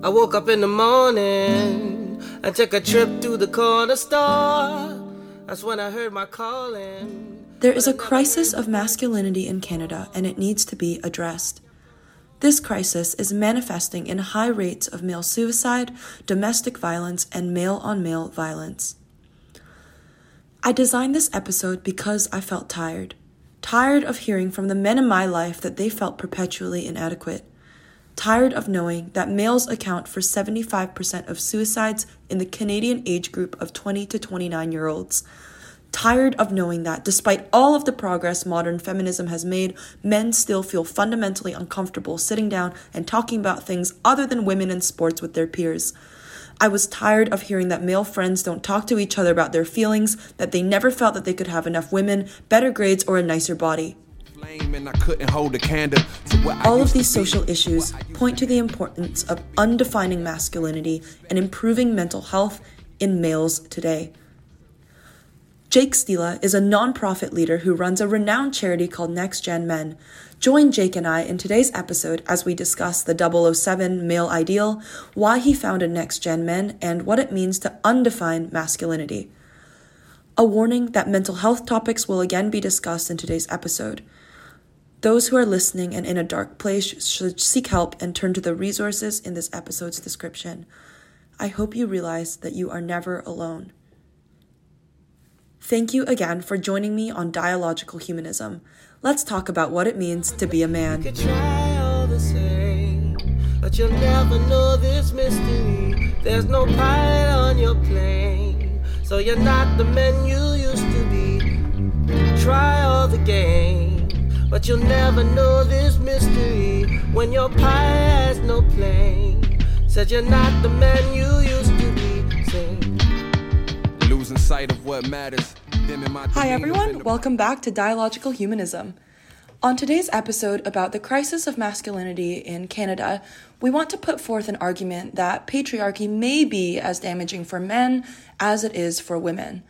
I woke up in the morning and took a trip to the corner store. That's when I heard my calling. There is a crisis of masculinity in Canada and it needs to be addressed. This crisis is manifesting in high rates of male suicide, domestic violence, and male on male violence. I designed this episode because I felt tired. Tired of hearing from the men in my life that they felt perpetually inadequate. Tired of knowing that males account for 75% of suicides in the Canadian age group of 20 to 29 year olds tired of knowing that, despite all of the progress modern feminism has made, men still feel fundamentally uncomfortable sitting down and talking about things other than women and sports with their peers. I was tired of hearing that male friends don't talk to each other about their feelings, that they never felt that they could have enough women, better grades, or a nicer body. All of these social issues point to the importance of undefining masculinity and improving mental health in males today. Jake Stika is a nonprofit leader who runs a renowned charity called Next Gen Men. Join Jake and I in today's episode as we discuss the 007 male ideal, why he founded Next Gen Men, and what it means to undefine masculinity. A warning that mental health topics will again be discussed in today's episode. Those who are listening and in a dark place should seek help and turn to the resources in this episode's description. I hope you realize that you are never alone. Thank you again for joining me on Dialogical Humanism. Let's talk about what it means to be a man. But you'll never know this mystery. There's no pilot on your plane. So you're not the man you used to be. Try all the game. But you'll never know this mystery when your pilot has no plane. Said you're not the man you used to be. Sing losing sight of what matters. Hi, everyone. Welcome back to Dialogical Humanism. On today's episode about the crisis of masculinity in Canada, we want to put forth an argument that patriarchy may be as damaging for men as it is for women.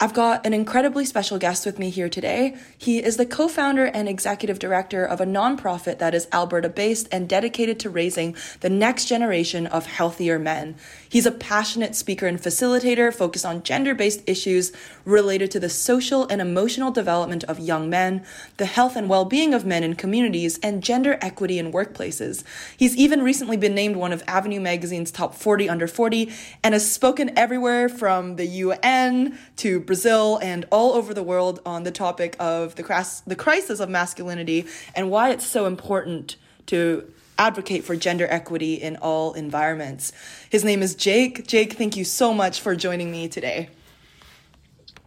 I've got an incredibly special guest with me here today. He is the co founder and executive director of a nonprofit that is Alberta based and dedicated to raising the next generation of healthier men. He's a passionate speaker and facilitator focused on gender based issues related to the social and emotional development of young men, the health and well being of men in communities, and gender equity in workplaces. He's even recently been named one of Avenue Magazine's top 40 under 40 and has spoken everywhere from the UN to Brazil and all over the world on the topic of the, cras- the crisis of masculinity and why it's so important to advocate for gender equity in all environments. His name is Jake. Jake, thank you so much for joining me today.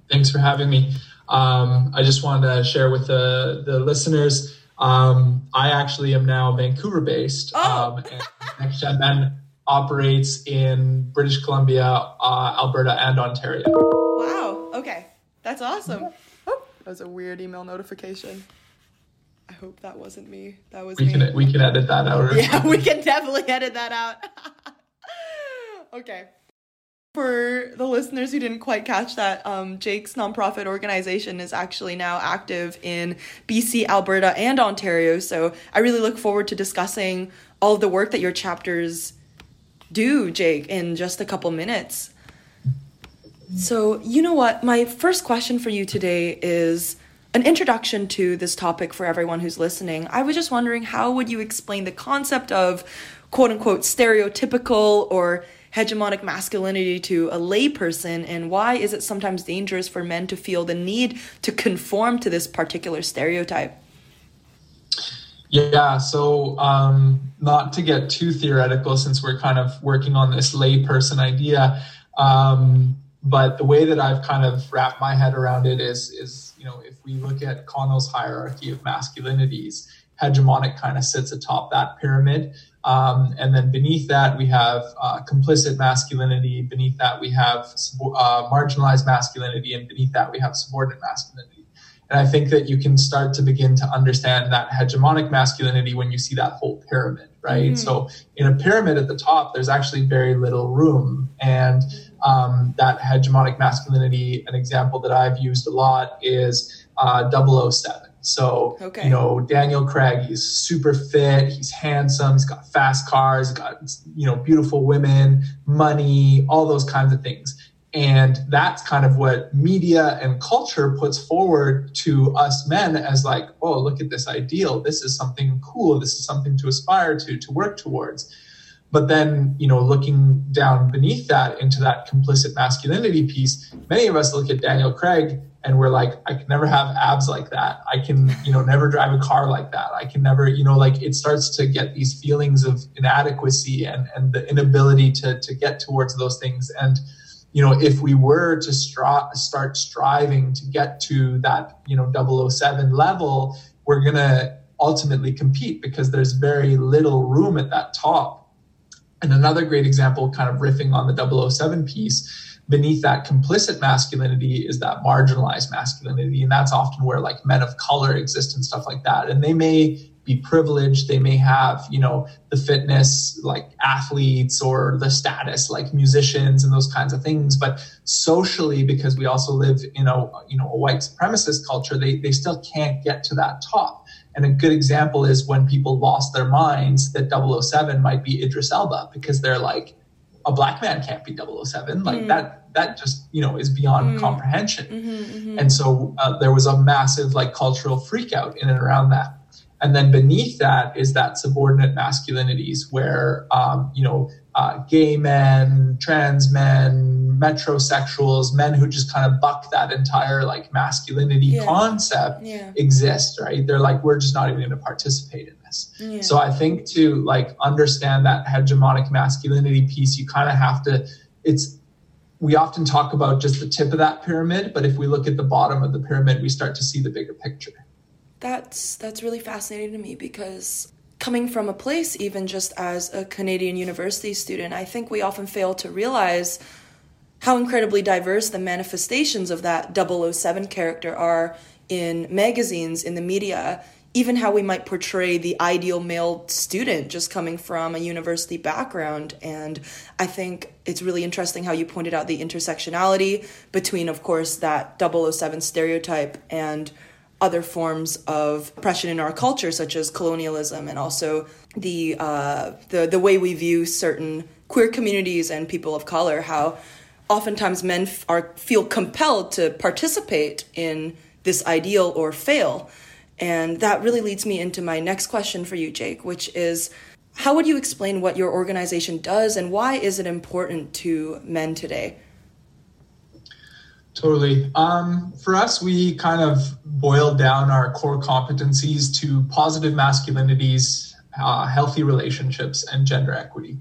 Thanks for having me. Um, I just wanted to share with the, the listeners. Um, I actually am now Vancouver based. Oh. Um, Next Gen Men operates in British Columbia, uh, Alberta, and Ontario. Wow. Okay. That's awesome. Oh, that was a weird email notification. I hope that wasn't me. That was we me. Can, we can edit that out. Yeah, we can definitely edit that out. okay. For the listeners who didn't quite catch that, um, Jake's nonprofit organization is actually now active in BC, Alberta, and Ontario. So I really look forward to discussing all of the work that your chapters do, Jake, in just a couple minutes. So, you know what? My first question for you today is an introduction to this topic for everyone who's listening. I was just wondering how would you explain the concept of quote unquote stereotypical or hegemonic masculinity to a layperson and why is it sometimes dangerous for men to feel the need to conform to this particular stereotype? Yeah, so um, not to get too theoretical since we're kind of working on this layperson idea, um, but the way that I've kind of wrapped my head around it is is you know, if we look at Connell's hierarchy of masculinities, hegemonic kind of sits atop that pyramid. Um, and then beneath that, we have uh, complicit masculinity. Beneath that, we have uh, marginalized masculinity. And beneath that, we have subordinate masculinity. And I think that you can start to begin to understand that hegemonic masculinity when you see that whole pyramid, right? Mm. So in a pyramid at the top, there's actually very little room. And um, that hegemonic masculinity, an example that I've used a lot is uh, 007. So, okay. you know, Daniel Craig, he's super fit, he's handsome, he's got fast cars, he's got, you know, beautiful women, money, all those kinds of things. And that's kind of what media and culture puts forward to us men as like, oh, look at this ideal. This is something cool. This is something to aspire to, to work towards. But then, you know, looking down beneath that into that complicit masculinity piece, many of us look at Daniel Craig and we're like, I can never have abs like that. I can, you know, never drive a car like that. I can never, you know, like it starts to get these feelings of inadequacy and, and the inability to, to get towards those things. And, you know, if we were to stri- start striving to get to that, you know, 007 level, we're to ultimately compete because there's very little room at that top. And another great example, kind of riffing on the 007 piece, beneath that complicit masculinity is that marginalized masculinity. And that's often where like men of color exist and stuff like that. And they may be privileged they may have you know the fitness like athletes or the status like musicians and those kinds of things but socially because we also live in a you know a white supremacist culture they they still can't get to that top and a good example is when people lost their minds that 007 might be Idris Elba because they're like a black man can't be 007 like mm. that that just you know is beyond mm. comprehension mm-hmm, mm-hmm. and so uh, there was a massive like cultural freakout in and around that and then beneath that is that subordinate masculinities where, um, you know, uh, gay men, trans men, metrosexuals, men who just kind of buck that entire like masculinity yeah. concept yeah. exist, right? They're like, we're just not even going to participate in this. Yeah. So I think to like understand that hegemonic masculinity piece, you kind of have to, it's, we often talk about just the tip of that pyramid, but if we look at the bottom of the pyramid, we start to see the bigger picture that's that's really fascinating to me because coming from a place even just as a Canadian university student, I think we often fail to realize how incredibly diverse the manifestations of that 007 character are in magazines, in the media, even how we might portray the ideal male student just coming from a university background. And I think it's really interesting how you pointed out the intersectionality between, of course, that 007 stereotype and other forms of oppression in our culture, such as colonialism, and also the uh, the the way we view certain queer communities and people of color. How oftentimes men f- are feel compelled to participate in this ideal or fail, and that really leads me into my next question for you, Jake, which is. How would you explain what your organization does and why is it important to men today? Totally. Um, for us, we kind of boiled down our core competencies to positive masculinities, uh, healthy relationships, and gender equity.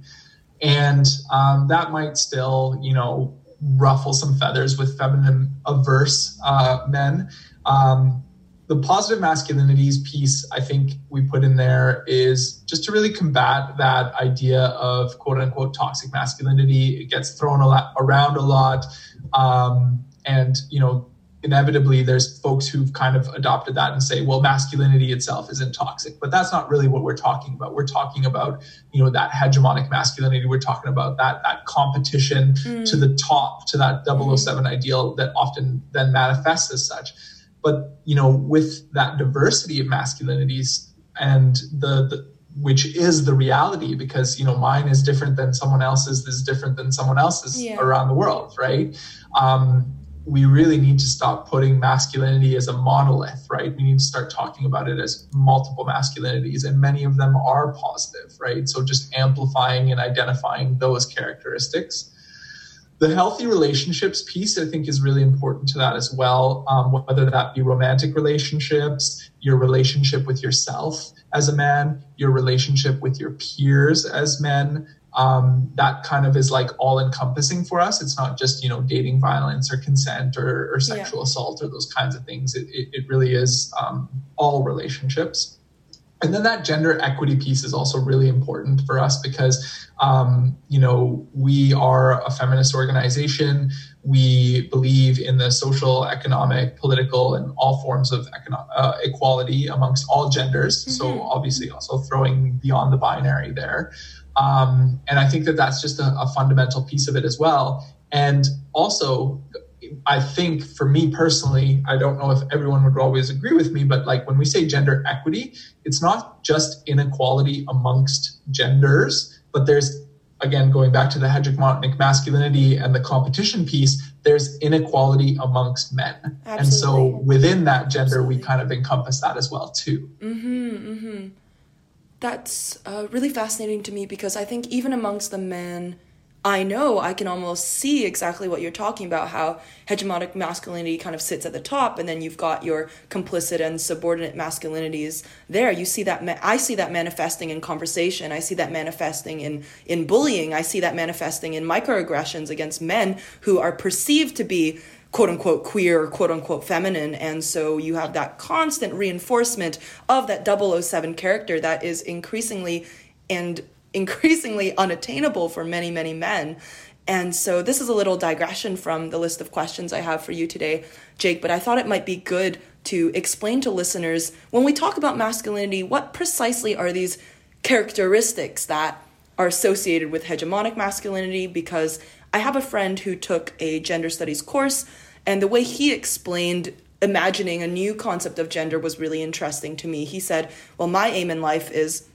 And um, that might still, you know, ruffle some feathers with feminine averse uh, men. Um, the positive masculinities piece, I think we put in there is just to really combat that idea of quote unquote toxic masculinity. It gets thrown a lot, around a lot. Um, and you know inevitably there's folks who've kind of adopted that and say well masculinity itself isn't toxic but that's not really what we're talking about we're talking about you know that hegemonic masculinity we're talking about that that competition mm. to the top to that 007 mm. ideal that often then manifests as such but you know with that diversity of masculinities and the, the which is the reality because you know mine is different than someone else's this is different than someone else's yeah. around the world right um, we really need to stop putting masculinity as a monolith, right? We need to start talking about it as multiple masculinities, and many of them are positive, right? So just amplifying and identifying those characteristics. The healthy relationships piece, I think, is really important to that as well, um, whether that be romantic relationships, your relationship with yourself as a man, your relationship with your peers as men, um, that kind of is like all encompassing for us. It's not just, you know, dating violence or consent or, or sexual yeah. assault or those kinds of things. It, it, it really is um, all relationships. And then that gender equity piece is also really important for us because, um, you know, we are a feminist organization. We believe in the social, economic, political, and all forms of economic, uh, equality amongst all genders. Mm-hmm. So obviously, also throwing beyond the binary there. Um, and I think that that's just a, a fundamental piece of it as well. And also, I think for me personally, I don't know if everyone would always agree with me, but like when we say gender equity, it's not just inequality amongst genders, but there's again going back to the hegemonic masculinity and the competition piece there's inequality amongst men Absolutely. and so within that gender Absolutely. we kind of encompass that as well too mm-hmm, mm-hmm. That's uh, really fascinating to me because i think even amongst the men I know I can almost see exactly what you're talking about how hegemonic masculinity kind of sits at the top and then you've got your complicit and subordinate masculinities there. You see that ma- I see that manifesting in conversation. I see that manifesting in in bullying. I see that manifesting in microaggressions against men who are perceived to be quote unquote queer quote unquote feminine. And so you have that constant reinforcement of that 007 character that is increasingly and increasingly unattainable for many, many men. And so this is a little digression from the list of questions I have for you today, Jake, but I thought it might be good to explain to listeners when we talk about masculinity, what precisely are these characteristics that are associated with hegemonic masculinity? Because I have a friend who took a gender studies course, and the way he explained imagining a new concept of gender was really interesting to me. He said, Well, my aim in life is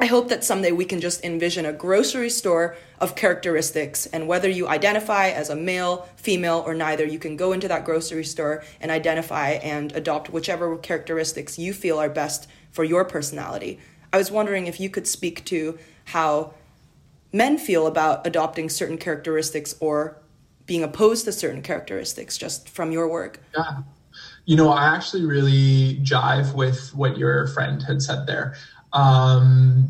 I hope that someday we can just envision a grocery store of characteristics, and whether you identify as a male, female, or neither, you can go into that grocery store and identify and adopt whichever characteristics you feel are best for your personality. I was wondering if you could speak to how men feel about adopting certain characteristics or being opposed to certain characteristics just from your work. Yeah. You know, I actually really jive with what your friend had said there. Um,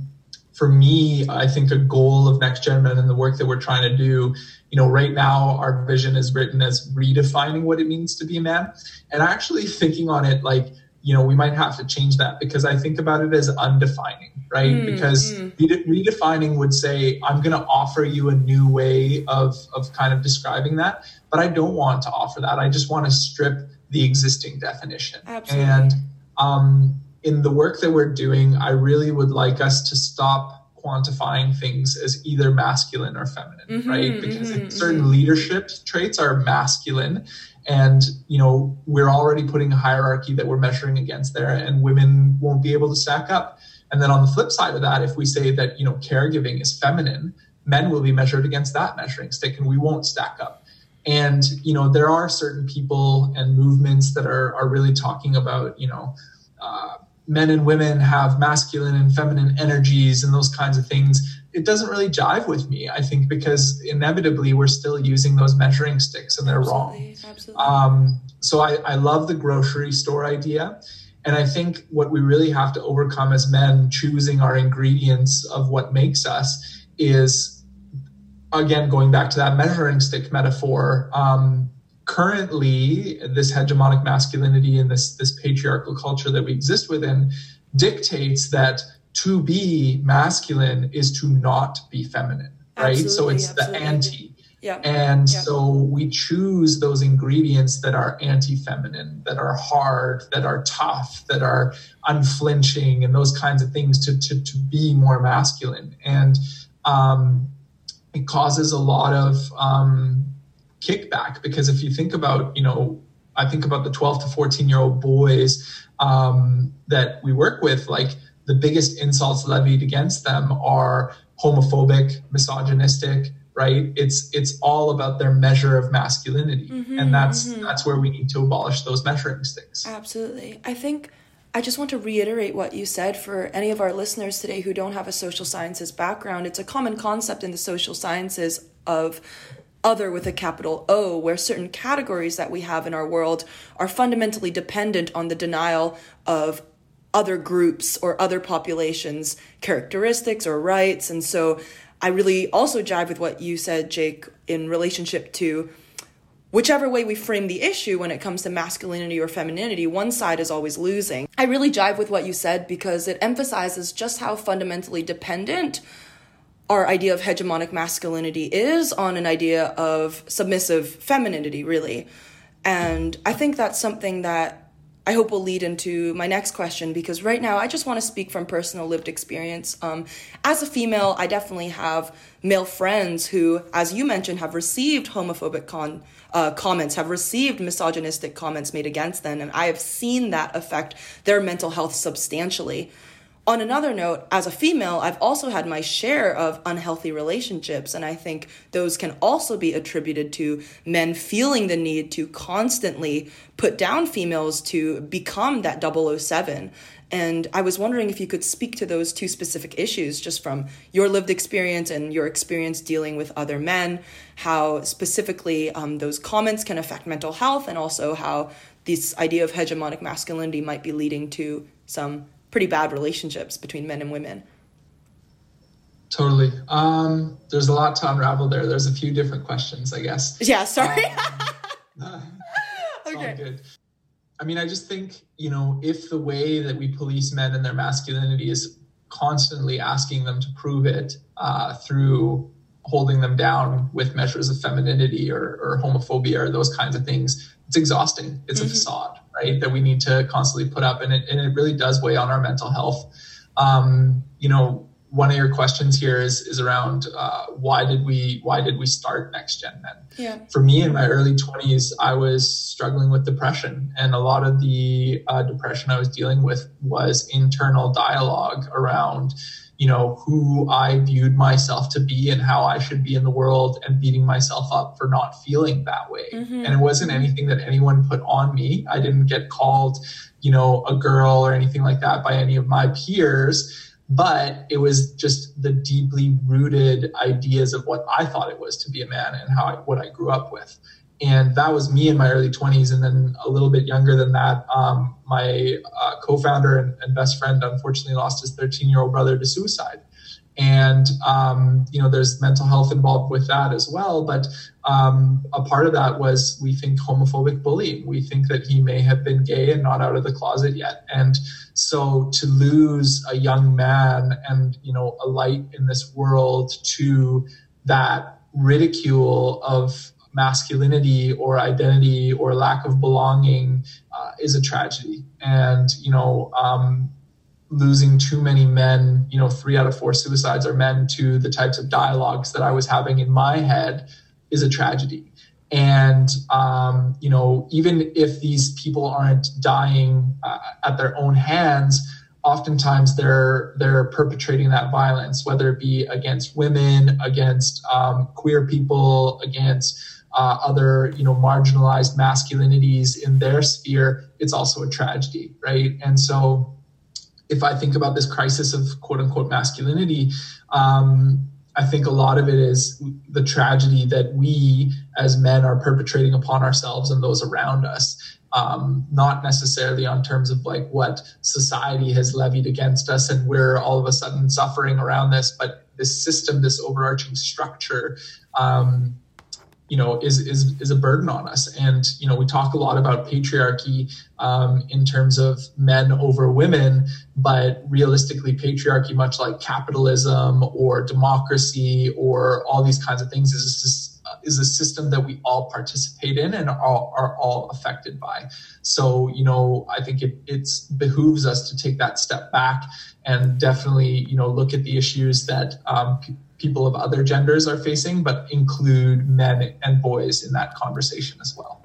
for me, I think a goal of Next Gen Men and the work that we're trying to do, you know, right now our vision is written as redefining what it means to be a man. And actually thinking on it like, you know, we might have to change that because I think about it as undefining, right? Mm, because mm. redefining would say, I'm going to offer you a new way of, of kind of describing that, but I don't want to offer that. I just want to strip the existing definition. Absolutely. And, um, in the work that we're doing, I really would like us to stop quantifying things as either masculine or feminine, mm-hmm, right? Because mm-hmm, certain mm-hmm. leadership traits are masculine and you know we're already putting a hierarchy that we're measuring against there and women won't be able to stack up. And then on the flip side of that if we say that you know caregiving is feminine men will be measured against that measuring stick and we won't stack up. And you know there are certain people and movements that are are really talking about you know uh, men and women have masculine and feminine energies and those kinds of things it doesn't really jive with me i think because inevitably we're still using those measuring sticks and they're absolutely, wrong absolutely. Um, so I, I love the grocery store idea and i think what we really have to overcome as men choosing our ingredients of what makes us is again going back to that measuring stick metaphor um, currently this hegemonic masculinity and this this patriarchal culture that we exist within dictates that to be masculine is to not be feminine right absolutely, so it's absolutely. the anti yeah. And yeah. so we choose those ingredients that are anti feminine, that are hard, that are tough, that are unflinching, and those kinds of things to, to, to be more masculine. And um, it causes a lot of um, kickback because if you think about you know i think about the 12 to 14 year old boys um, that we work with like the biggest insults levied against them are homophobic misogynistic right it's it's all about their measure of masculinity mm-hmm, and that's mm-hmm. that's where we need to abolish those measuring sticks absolutely i think I just want to reiterate what you said for any of our listeners today who don't have a social sciences background. It's a common concept in the social sciences of other with a capital O, where certain categories that we have in our world are fundamentally dependent on the denial of other groups or other populations' characteristics or rights. And so I really also jive with what you said, Jake, in relationship to whichever way we frame the issue when it comes to masculinity or femininity, one side is always losing. I really jive with what you said because it emphasizes just how fundamentally dependent our idea of hegemonic masculinity is on an idea of submissive femininity, really. And I think that's something that I hope will lead into my next question because right now I just want to speak from personal lived experience. Um, as a female, I definitely have male friends who, as you mentioned, have received homophobic con- uh, comments, have received misogynistic comments made against them, and I have seen that affect their mental health substantially. On another note, as a female, I've also had my share of unhealthy relationships, and I think those can also be attributed to men feeling the need to constantly put down females to become that 007. And I was wondering if you could speak to those two specific issues just from your lived experience and your experience dealing with other men, how specifically um, those comments can affect mental health, and also how this idea of hegemonic masculinity might be leading to some pretty bad relationships between men and women. Totally. Um, there's a lot to unravel there. There's a few different questions, I guess. Yeah, sorry. Um, okay. good. I mean, I just think, you know, if the way that we police men and their masculinity is constantly asking them to prove it uh, through holding them down with measures of femininity or, or homophobia or those kinds of things, it's exhausting. It's mm-hmm. a facade right? That we need to constantly put up, and it and it really does weigh on our mental health. Um, you know, one of your questions here is is around uh, why did we why did we start next gen men yeah for me in my early 20s i was struggling with depression and a lot of the uh, depression i was dealing with was internal dialogue around you know, who I viewed myself to be and how I should be in the world and beating myself up for not feeling that way. Mm-hmm. And it wasn't anything that anyone put on me. I didn't get called, you know, a girl or anything like that by any of my peers. But it was just the deeply rooted ideas of what I thought it was to be a man and how I, what I grew up with and that was me in my early 20s and then a little bit younger than that. Um, my uh, co-founder and, and, best friend unfortunately lost his 13 year old brother to suicide. And um, you know there's mental health involved with that as well. But um, a part of that was we think homophobic bullying. We think that he may have been gay and not out of the closet yet. And so to lose a young man and you know a light in this world to that ridicule of masculinity or identity or lack of belonging uh, is a tragedy. And, you know, um, losing too many men, you know, three out of four suicides are men to the types of dialogues that I was having in my head is a tragedy. And, um, you know, even if these people aren't dying uh, at their own hands, oftentimes they're they're perpetrating that violence, whether it be against women, against um, queer people, against uh, other you know marginalized masculinities in their sphere it's also a tragedy right? And so if i think about this crisis of quote unquote masculinity um, i think a lot of it is the tragedy that we as men are perpetrating upon ourselves and those around us um, not necessarily on terms of like what society has levied against us and we're all of a sudden suffering around this but this system this overarching structure um, you know is is is a burden on us and you know we talk a lot about patriarchy um, in terms of men over women but realistically patriarchy much like capitalism or democracy or all these kinds of things is is a system that we all participate in and are, are all affected by. So, you know, I think it it's behooves us to take that step back and definitely, you know, look at the issues that um, people of other genders are facing, but include men and boys in that conversation as well.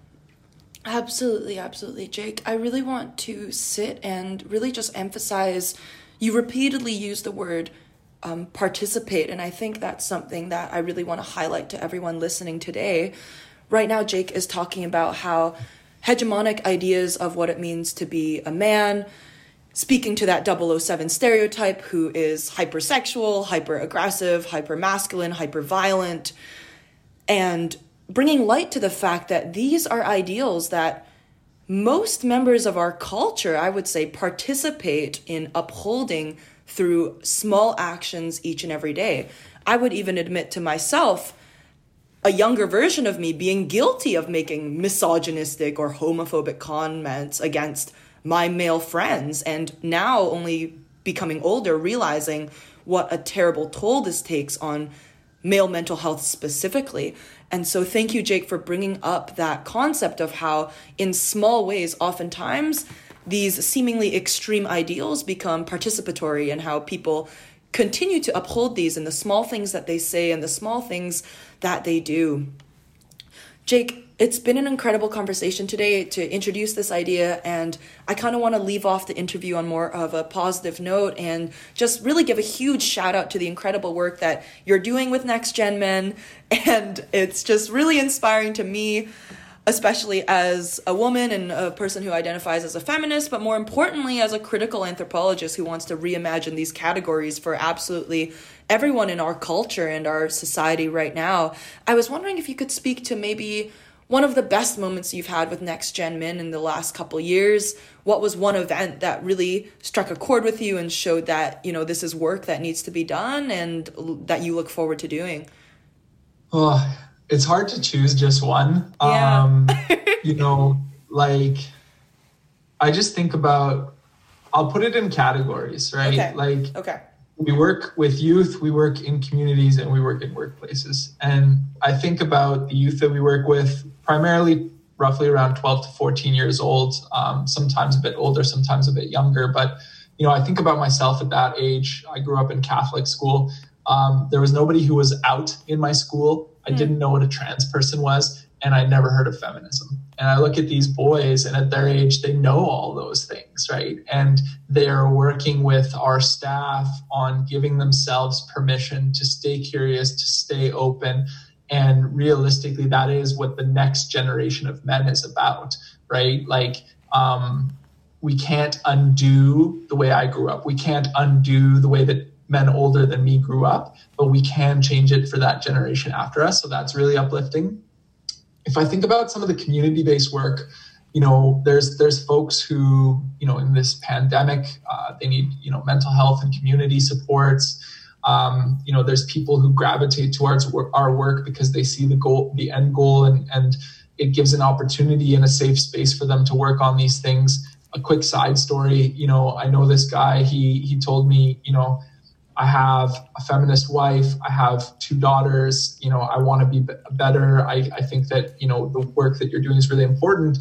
Absolutely, absolutely, Jake. I really want to sit and really just emphasize you repeatedly use the word um, participate, and I think that's something that I really want to highlight to everyone listening today. Right now, Jake is talking about how hegemonic ideas of what it means to be a man, speaking to that 007 stereotype who is hypersexual, hyper aggressive, hyper masculine, hyper violent, and bringing light to the fact that these are ideals that most members of our culture, I would say, participate in upholding through small actions each and every day. I would even admit to myself, a younger version of me being guilty of making misogynistic or homophobic comments against my male friends and now only becoming older realizing what a terrible toll this takes on male mental health specifically. And so thank you Jake for bringing up that concept of how in small ways oftentimes these seemingly extreme ideals become participatory and how people continue to uphold these in the small things that they say and the small things that they do. Jake, it's been an incredible conversation today to introduce this idea, and I kind of want to leave off the interview on more of a positive note and just really give a huge shout out to the incredible work that you're doing with Next Gen Men. And it's just really inspiring to me especially as a woman and a person who identifies as a feminist, but more importantly, as a critical anthropologist who wants to reimagine these categories for absolutely everyone in our culture and our society right now. I was wondering if you could speak to maybe one of the best moments you've had with Next Gen Men in the last couple years. What was one event that really struck a chord with you and showed that, you know, this is work that needs to be done and that you look forward to doing? Oh, it's hard to choose just one. Yeah. Um, you know, like I just think about I'll put it in categories, right? Okay. Like okay. We work with youth, we work in communities, and we work in workplaces. And I think about the youth that we work with, primarily roughly around 12 to 14 years old, um, sometimes a bit older, sometimes a bit younger. But, you know, I think about myself at that age. I grew up in Catholic school. Um, there was nobody who was out in my school. I mm. didn't know what a trans person was, and I never heard of feminism. And I look at these boys, and at their age, they know all those things, right? And they're working with our staff on giving themselves permission to stay curious, to stay open. And realistically, that is what the next generation of men is about, right? Like, um, we can't undo the way I grew up. We can't undo the way that men older than me grew up, but we can change it for that generation after us. So that's really uplifting. If I think about some of the community based work, you know, there's there's folks who, you know, in this pandemic, uh, they need you know mental health and community supports. Um, you know, there's people who gravitate towards our work because they see the goal, the end goal, and and it gives an opportunity and a safe space for them to work on these things. A quick side story, you know, I know this guy. He he told me, you know, I have a feminist wife. I have two daughters. You know, I want to be better. I, I think that, you know, the work that you're doing is really important.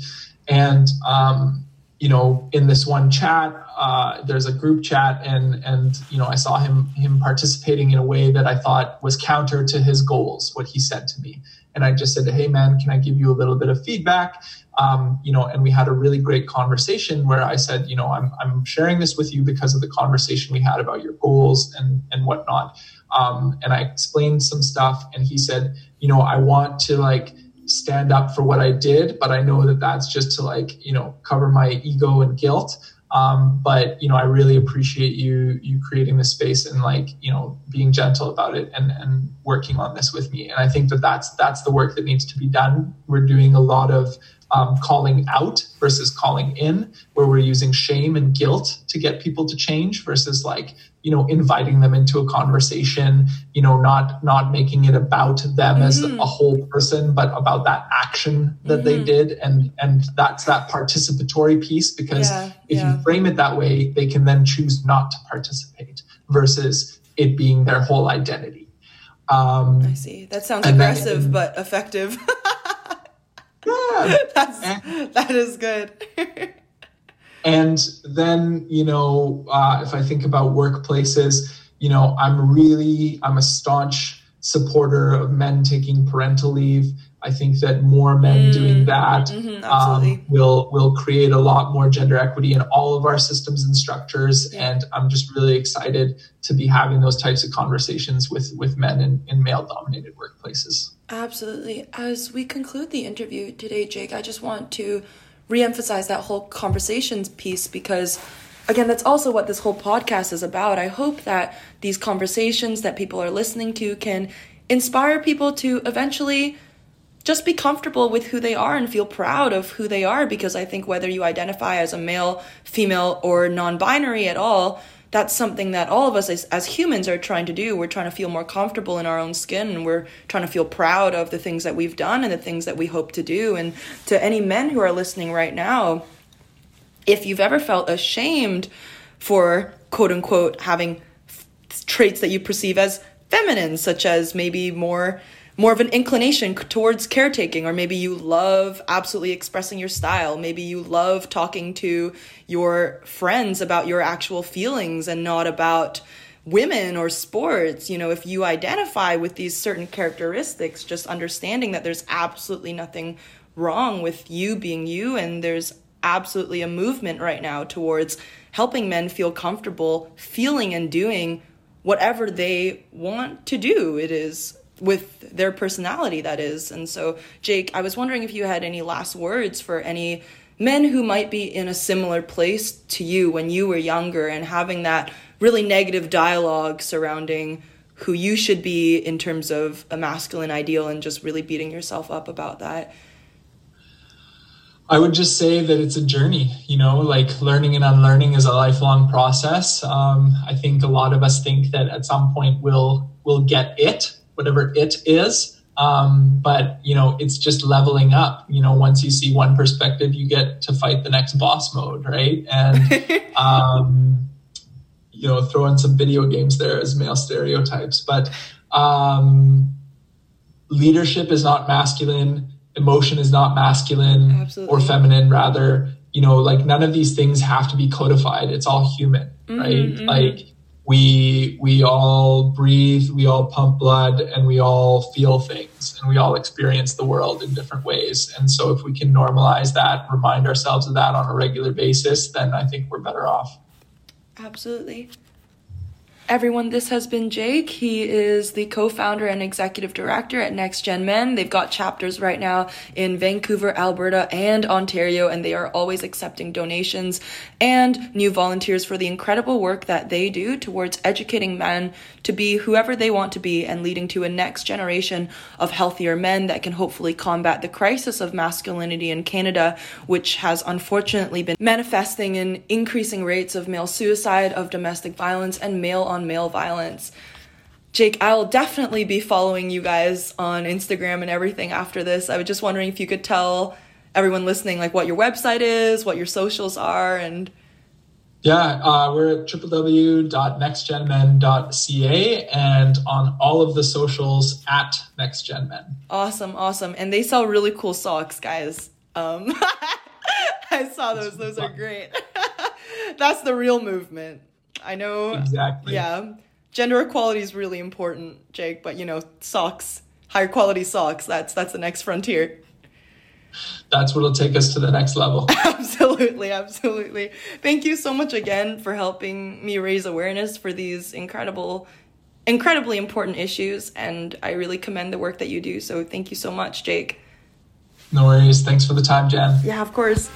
And, um, you know, in this one chat, uh, there's a group chat, and and you know, I saw him him participating in a way that I thought was counter to his goals. What he said to me, and I just said, "Hey, man, can I give you a little bit of feedback?" Um, you know, and we had a really great conversation where I said, you know, I'm, I'm sharing this with you because of the conversation we had about your goals and, and whatnot. Um, and I explained some stuff and he said, you know, I want to like stand up for what I did, but I know that that's just to like, you know, cover my ego and guilt. Um, but you know, I really appreciate you you creating this space and like you know being gentle about it and and working on this with me. And I think that that's that's the work that needs to be done. We're doing a lot of um, calling out versus calling in, where we're using shame and guilt to get people to change versus like you know inviting them into a conversation. You know, not not making it about them mm-hmm. as a whole person, but about that action that mm-hmm. they did, and and that's that participatory piece. Because yeah, if yeah. you frame it that way, they can then choose not to participate versus it being their whole identity. Um, I see. That sounds aggressive then, but effective. Yeah. That's, and, that is good. and then, you know, uh, if I think about workplaces, you know, I'm really, I'm a staunch supporter of men taking parental leave. I think that more men mm, doing that mm-hmm, um, will will create a lot more gender equity in all of our systems and structures. Yeah. And I'm just really excited to be having those types of conversations with with men in, in male dominated workplaces. Absolutely. As we conclude the interview today, Jake, I just want to reemphasize that whole conversations piece because again that's also what this whole podcast is about i hope that these conversations that people are listening to can inspire people to eventually just be comfortable with who they are and feel proud of who they are because I think whether you identify as a male, female, or non binary at all, that's something that all of us as, as humans are trying to do. We're trying to feel more comfortable in our own skin and we're trying to feel proud of the things that we've done and the things that we hope to do. And to any men who are listening right now, if you've ever felt ashamed for quote unquote having traits that you perceive as feminine, such as maybe more more of an inclination towards caretaking, or maybe you love absolutely expressing your style. Maybe you love talking to your friends about your actual feelings and not about women or sports. You know, if you identify with these certain characteristics, just understanding that there's absolutely nothing wrong with you being you, and there's absolutely a movement right now towards helping men feel comfortable feeling and doing whatever they want to do. It is with their personality, that is. And so, Jake, I was wondering if you had any last words for any men who might be in a similar place to you when you were younger and having that really negative dialogue surrounding who you should be in terms of a masculine ideal and just really beating yourself up about that. I would just say that it's a journey, you know, like learning and unlearning is a lifelong process. Um, I think a lot of us think that at some point we'll we'll get it, whatever it is. Um, but you know, it's just leveling up. You know, once you see one perspective, you get to fight the next boss mode, right? And um, you know, throw in some video games there as male stereotypes. But um, leadership is not masculine emotion is not masculine Absolutely. or feminine rather you know like none of these things have to be codified it's all human mm-hmm, right mm-hmm. like we we all breathe we all pump blood and we all feel things and we all experience the world in different ways. And so if we can normalize that remind ourselves of that on a regular basis then i think we're better off. Absolutely Everyone, this has been Jake. He is the co founder and executive director at Next Gen Men. They've got chapters right now in Vancouver, Alberta, and Ontario, and they are always accepting donations and new volunteers for the incredible work that they do towards educating men to be whoever they want to be and leading to a next generation of healthier men that can hopefully combat the crisis of masculinity in Canada, which has unfortunately been manifesting in increasing rates of male suicide, of domestic violence, and male on male violence. Jake, I'll definitely be following you guys on Instagram and everything after this. I was just wondering if you could tell everyone listening like what your website is, what your socials are, and yeah, uh, we're at www.nextgenmen.ca and on all of the socials at nextgenmen. Awesome, awesome, and they sell really cool socks, guys. Um, I saw those; those are great. That's the real movement. I know. Exactly. Yeah. Gender equality is really important, Jake, but you know, socks, higher quality socks, that's that's the next frontier. That's what'll take us to the next level. absolutely, absolutely. Thank you so much again for helping me raise awareness for these incredible incredibly important issues and I really commend the work that you do. So thank you so much, Jake. No worries. Thanks for the time, Jen. Yeah, of course.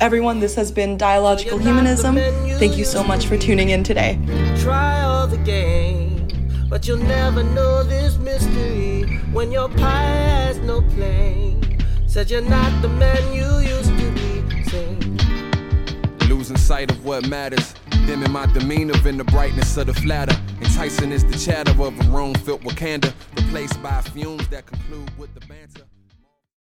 Everyone, this has been Dialogical Humanism. Thank you so much for tuning in today. Try all the game, but you'll never know this mystery when your pie has no plane. Said you're not the man you used to be. Sing. Losing sight of what matters. Dimming my demeanor in the brightness of the flatter. Enticing is the chatter of a room filled with candor, replaced by fumes that conclude with the banter.